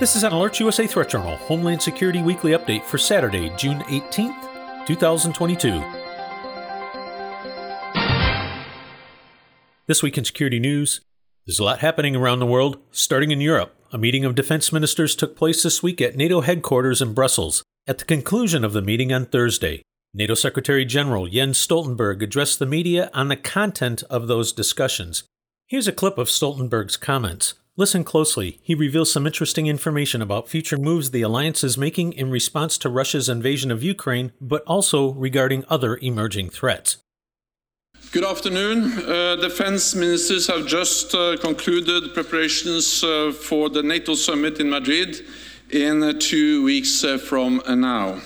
This is an AlertsUSA Threat Journal Homeland Security Weekly Update for Saturday, June 18th, 2022. This week in security news, there's a lot happening around the world, starting in Europe. A meeting of defense ministers took place this week at NATO headquarters in Brussels. At the conclusion of the meeting on Thursday, NATO Secretary General Jens Stoltenberg addressed the media on the content of those discussions. Here's a clip of Stoltenberg's comments. Listen closely. He reveals some interesting information about future moves the alliance is making in response to Russia's invasion of Ukraine, but also regarding other emerging threats. Good afternoon. Uh, defense ministers have just uh, concluded preparations uh, for the NATO summit in Madrid in two weeks uh, from now.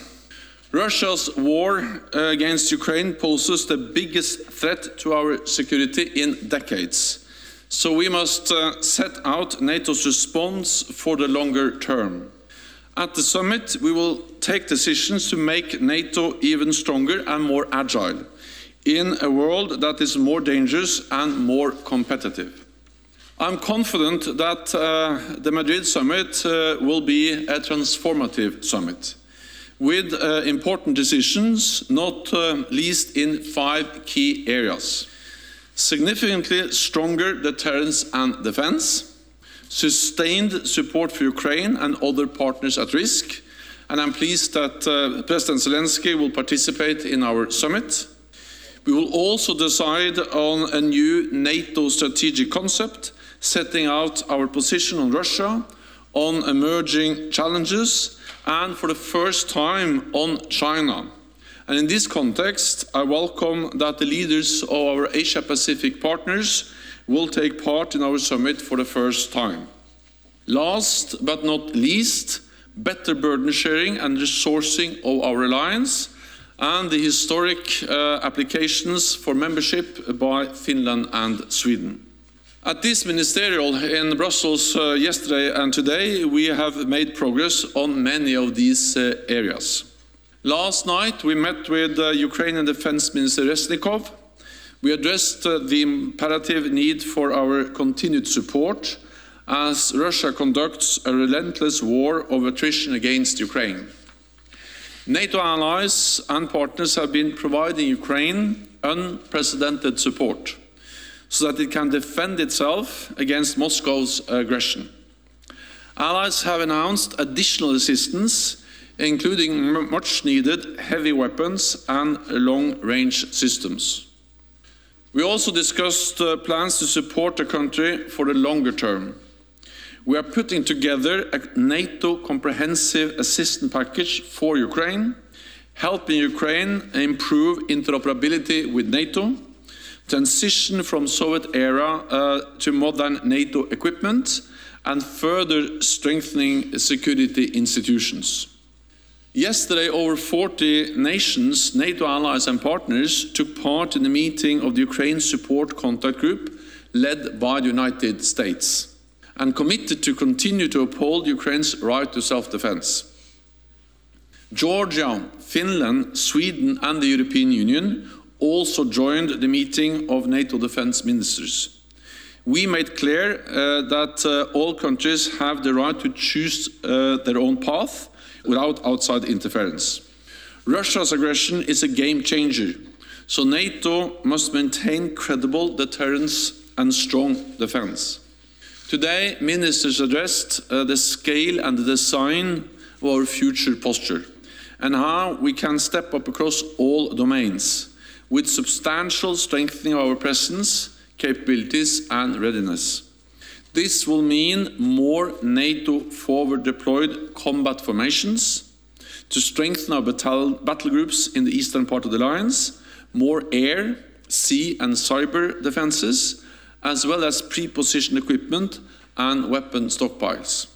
Russia's war uh, against Ukraine poses the biggest threat to our security in decades. So we must uh, set out NATO's response for the longer term. At the summit, we will take decisions to make NATO even stronger and more agile in a world that is more dangerous and more competitive. I'm confident that uh, the Madrid summit uh, will be a transformative summit with uh, important decisions, not uh, least in five key areas significantly stronger deterrence and defense, sustained support for Ukraine and other partners at risk, and I'm pleased that uh, President Zelensky will participate in our summit. We will also decide on a new NATO strategic concept, setting out our position on Russia, on emerging challenges, and for the first time on China. And in this context, I welcome that the leaders of our Asia Pacific partners will take part in our summit for the first time. Last but not least, better burden sharing and resourcing of our alliance and the historic uh, applications for membership by Finland and Sweden. At this ministerial in Brussels uh, yesterday and today, we have made progress on many of these uh, areas. Last night, we met with uh, Ukrainian Defense Minister Reznikov. We addressed uh, the imperative need for our continued support as Russia conducts a relentless war of attrition against Ukraine. NATO allies and partners have been providing Ukraine unprecedented support so that it can defend itself against Moscow's aggression. Allies have announced additional assistance including much needed heavy weapons and long range systems. We also discussed uh, plans to support the country for the longer term. We are putting together a NATO comprehensive assistance package for Ukraine, helping Ukraine improve interoperability with NATO, transition from Soviet era uh, to modern NATO equipment, and further strengthening security institutions. Yesterday, over 40 nations, NATO allies and partners took part in the meeting of the Ukraine Support Contact Group led by the United States and committed to continue to uphold Ukraine's right to self-defense. Georgia, Finland, Sweden and the European Union also joined the meeting of NATO defense ministers. We made clear uh, that uh, all countries have the right to choose uh, their own path without outside interference. Russia's aggression is a game changer, so NATO must maintain credible deterrence and strong defense. Today, ministers addressed uh, the scale and the design of our future posture and how we can step up across all domains with substantial strengthening of our presence, capabilities and readiness. This will mean more NATO forward deployed combat formations to strengthen our battle, groups in the eastern part of the alliance, more air, sea and cyber defenses, as well as pre-positioned equipment and weapon stockpiles.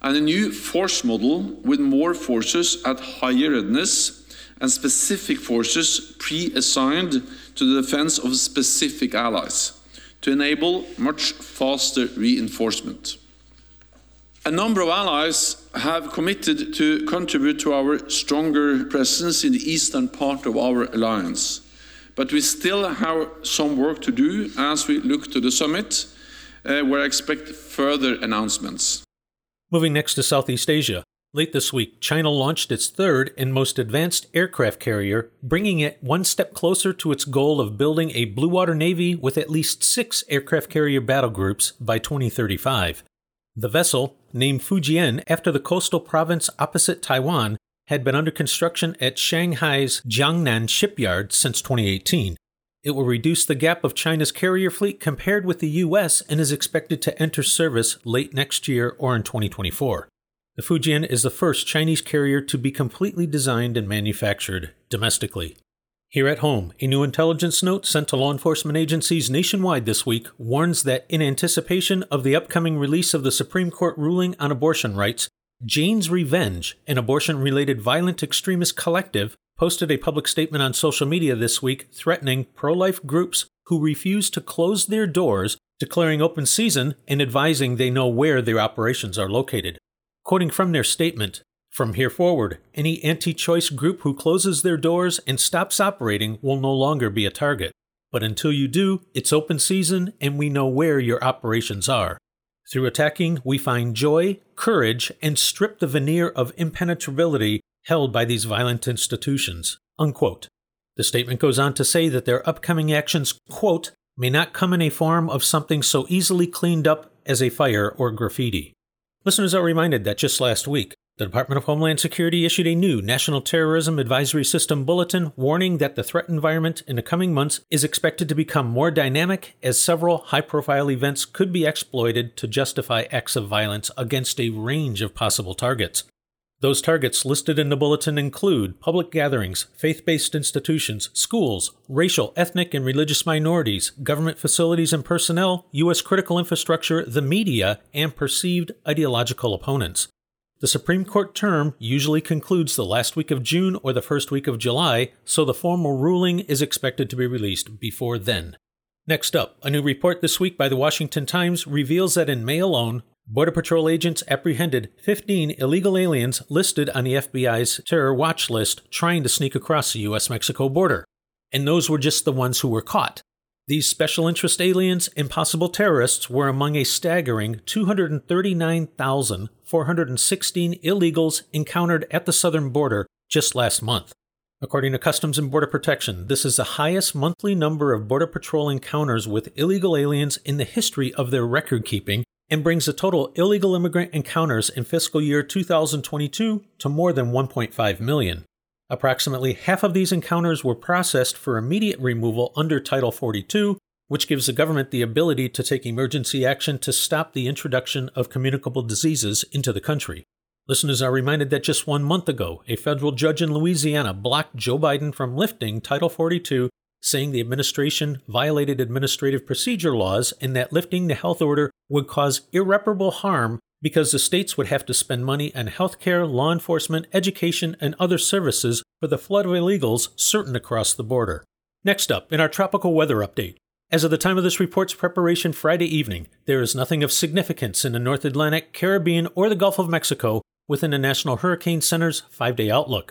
And a new force model with more forces at higher readiness and specific forces pre-assigned to the defense of specific allies to enable much faster reinforcement. A number of allies have committed to contribute to our stronger presence in the eastern part of our alliance. But we still have some work to do as we look to the summit, uh, where I expect further announcements. Moving next to Southeast Asia. Late this week, China launched its third and most advanced aircraft carrier, bringing it one step closer to its goal of building a blue water navy with at least six aircraft carrier battle groups by 2035. The vessel, named Fujian after the coastal province opposite Taiwan, had been under construction at Shanghai's Jiangnan shipyard since 2018. It will reduce the gap of China's carrier fleet compared with the US and is expected to enter service late next year or in 2024. The Fujian is the first Chinese carrier to be completely designed and manufactured domestically. Here at home, a new intelligence note sent to law enforcement agencies nationwide this week warns that in anticipation of the upcoming release of the Supreme Court ruling on abortion rights, Jane's Revenge, an abortion related violent extremist collective, posted a public statement on social media this week threatening pro life groups who refuse to close their doors, declaring open season, and advising they know where their operations are located. Quoting from their statement, from here forward, any anti choice group who closes their doors and stops operating will no longer be a target. But until you do, it's open season and we know where your operations are. Through attacking, we find joy, courage, and strip the veneer of impenetrability held by these violent institutions. Unquote. The statement goes on to say that their upcoming actions, quote, may not come in a form of something so easily cleaned up as a fire or graffiti. Listeners are reminded that just last week, the Department of Homeland Security issued a new National Terrorism Advisory System bulletin warning that the threat environment in the coming months is expected to become more dynamic as several high profile events could be exploited to justify acts of violence against a range of possible targets. Those targets listed in the bulletin include public gatherings, faith based institutions, schools, racial, ethnic, and religious minorities, government facilities and personnel, U.S. critical infrastructure, the media, and perceived ideological opponents. The Supreme Court term usually concludes the last week of June or the first week of July, so the formal ruling is expected to be released before then. Next up, a new report this week by the Washington Times reveals that in May alone, Border Patrol agents apprehended 15 illegal aliens listed on the FBI's terror watch list trying to sneak across the US Mexico border. And those were just the ones who were caught. These special interest aliens and possible terrorists were among a staggering 239,416 illegals encountered at the southern border just last month. According to Customs and Border Protection, this is the highest monthly number of Border Patrol encounters with illegal aliens in the history of their record keeping and brings the total illegal immigrant encounters in fiscal year 2022 to more than 1.5 million. Approximately half of these encounters were processed for immediate removal under Title 42, which gives the government the ability to take emergency action to stop the introduction of communicable diseases into the country. Listeners are reminded that just one month ago, a federal judge in Louisiana blocked Joe Biden from lifting Title 42 saying the administration violated administrative procedure laws and that lifting the health order would cause irreparable harm because the states would have to spend money on healthcare, law enforcement, education, and other services for the flood of illegals certain across the border. Next up, in our tropical weather update. As of the time of this report's preparation Friday evening, there is nothing of significance in the North Atlantic, Caribbean, or the Gulf of Mexico within the National Hurricane Center's five day outlook.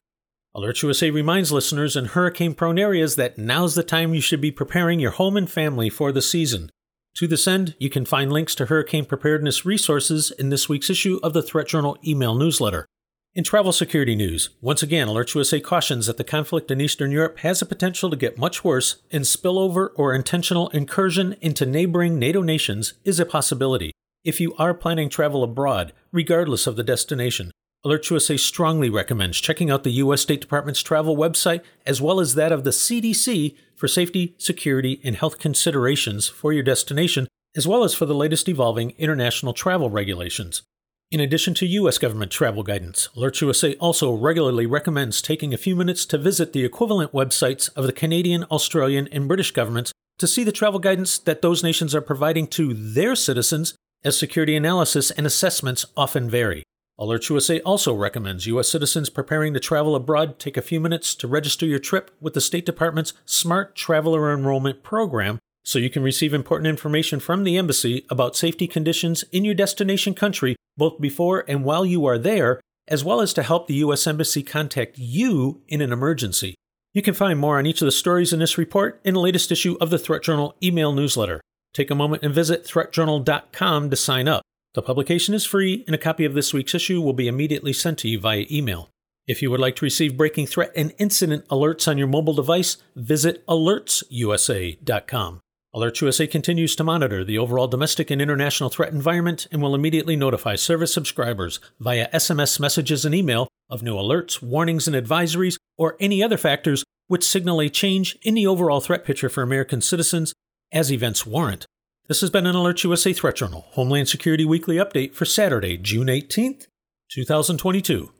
AlertsUSA reminds listeners in hurricane prone areas that now's the time you should be preparing your home and family for the season. To this end, you can find links to hurricane preparedness resources in this week's issue of the Threat Journal email newsletter. In travel security news, once again, AlertsUSA cautions that the conflict in Eastern Europe has the potential to get much worse, and spillover or intentional incursion into neighboring NATO nations is a possibility. If you are planning travel abroad, regardless of the destination, AlertsUSA strongly recommends checking out the U.S. State Department's travel website as well as that of the CDC for safety, security, and health considerations for your destination, as well as for the latest evolving international travel regulations. In addition to U.S. government travel guidance, AlertsUSA also regularly recommends taking a few minutes to visit the equivalent websites of the Canadian, Australian, and British governments to see the travel guidance that those nations are providing to their citizens, as security analysis and assessments often vary. AlertsUSA also recommends U.S. citizens preparing to travel abroad take a few minutes to register your trip with the State Department's Smart Traveler Enrollment Program so you can receive important information from the embassy about safety conditions in your destination country both before and while you are there, as well as to help the U.S. Embassy contact you in an emergency. You can find more on each of the stories in this report in the latest issue of the Threat Journal email newsletter. Take a moment and visit threatjournal.com to sign up. The publication is free, and a copy of this week's issue will be immediately sent to you via email. If you would like to receive breaking threat and incident alerts on your mobile device, visit alertsusa.com. AlertsUSA continues to monitor the overall domestic and international threat environment and will immediately notify service subscribers via SMS messages and email of new alerts, warnings, and advisories, or any other factors which signal a change in the overall threat picture for American citizens as events warrant. This has been an AlertsUSA Threat Journal Homeland Security Weekly Update for Saturday, June 18th, 2022.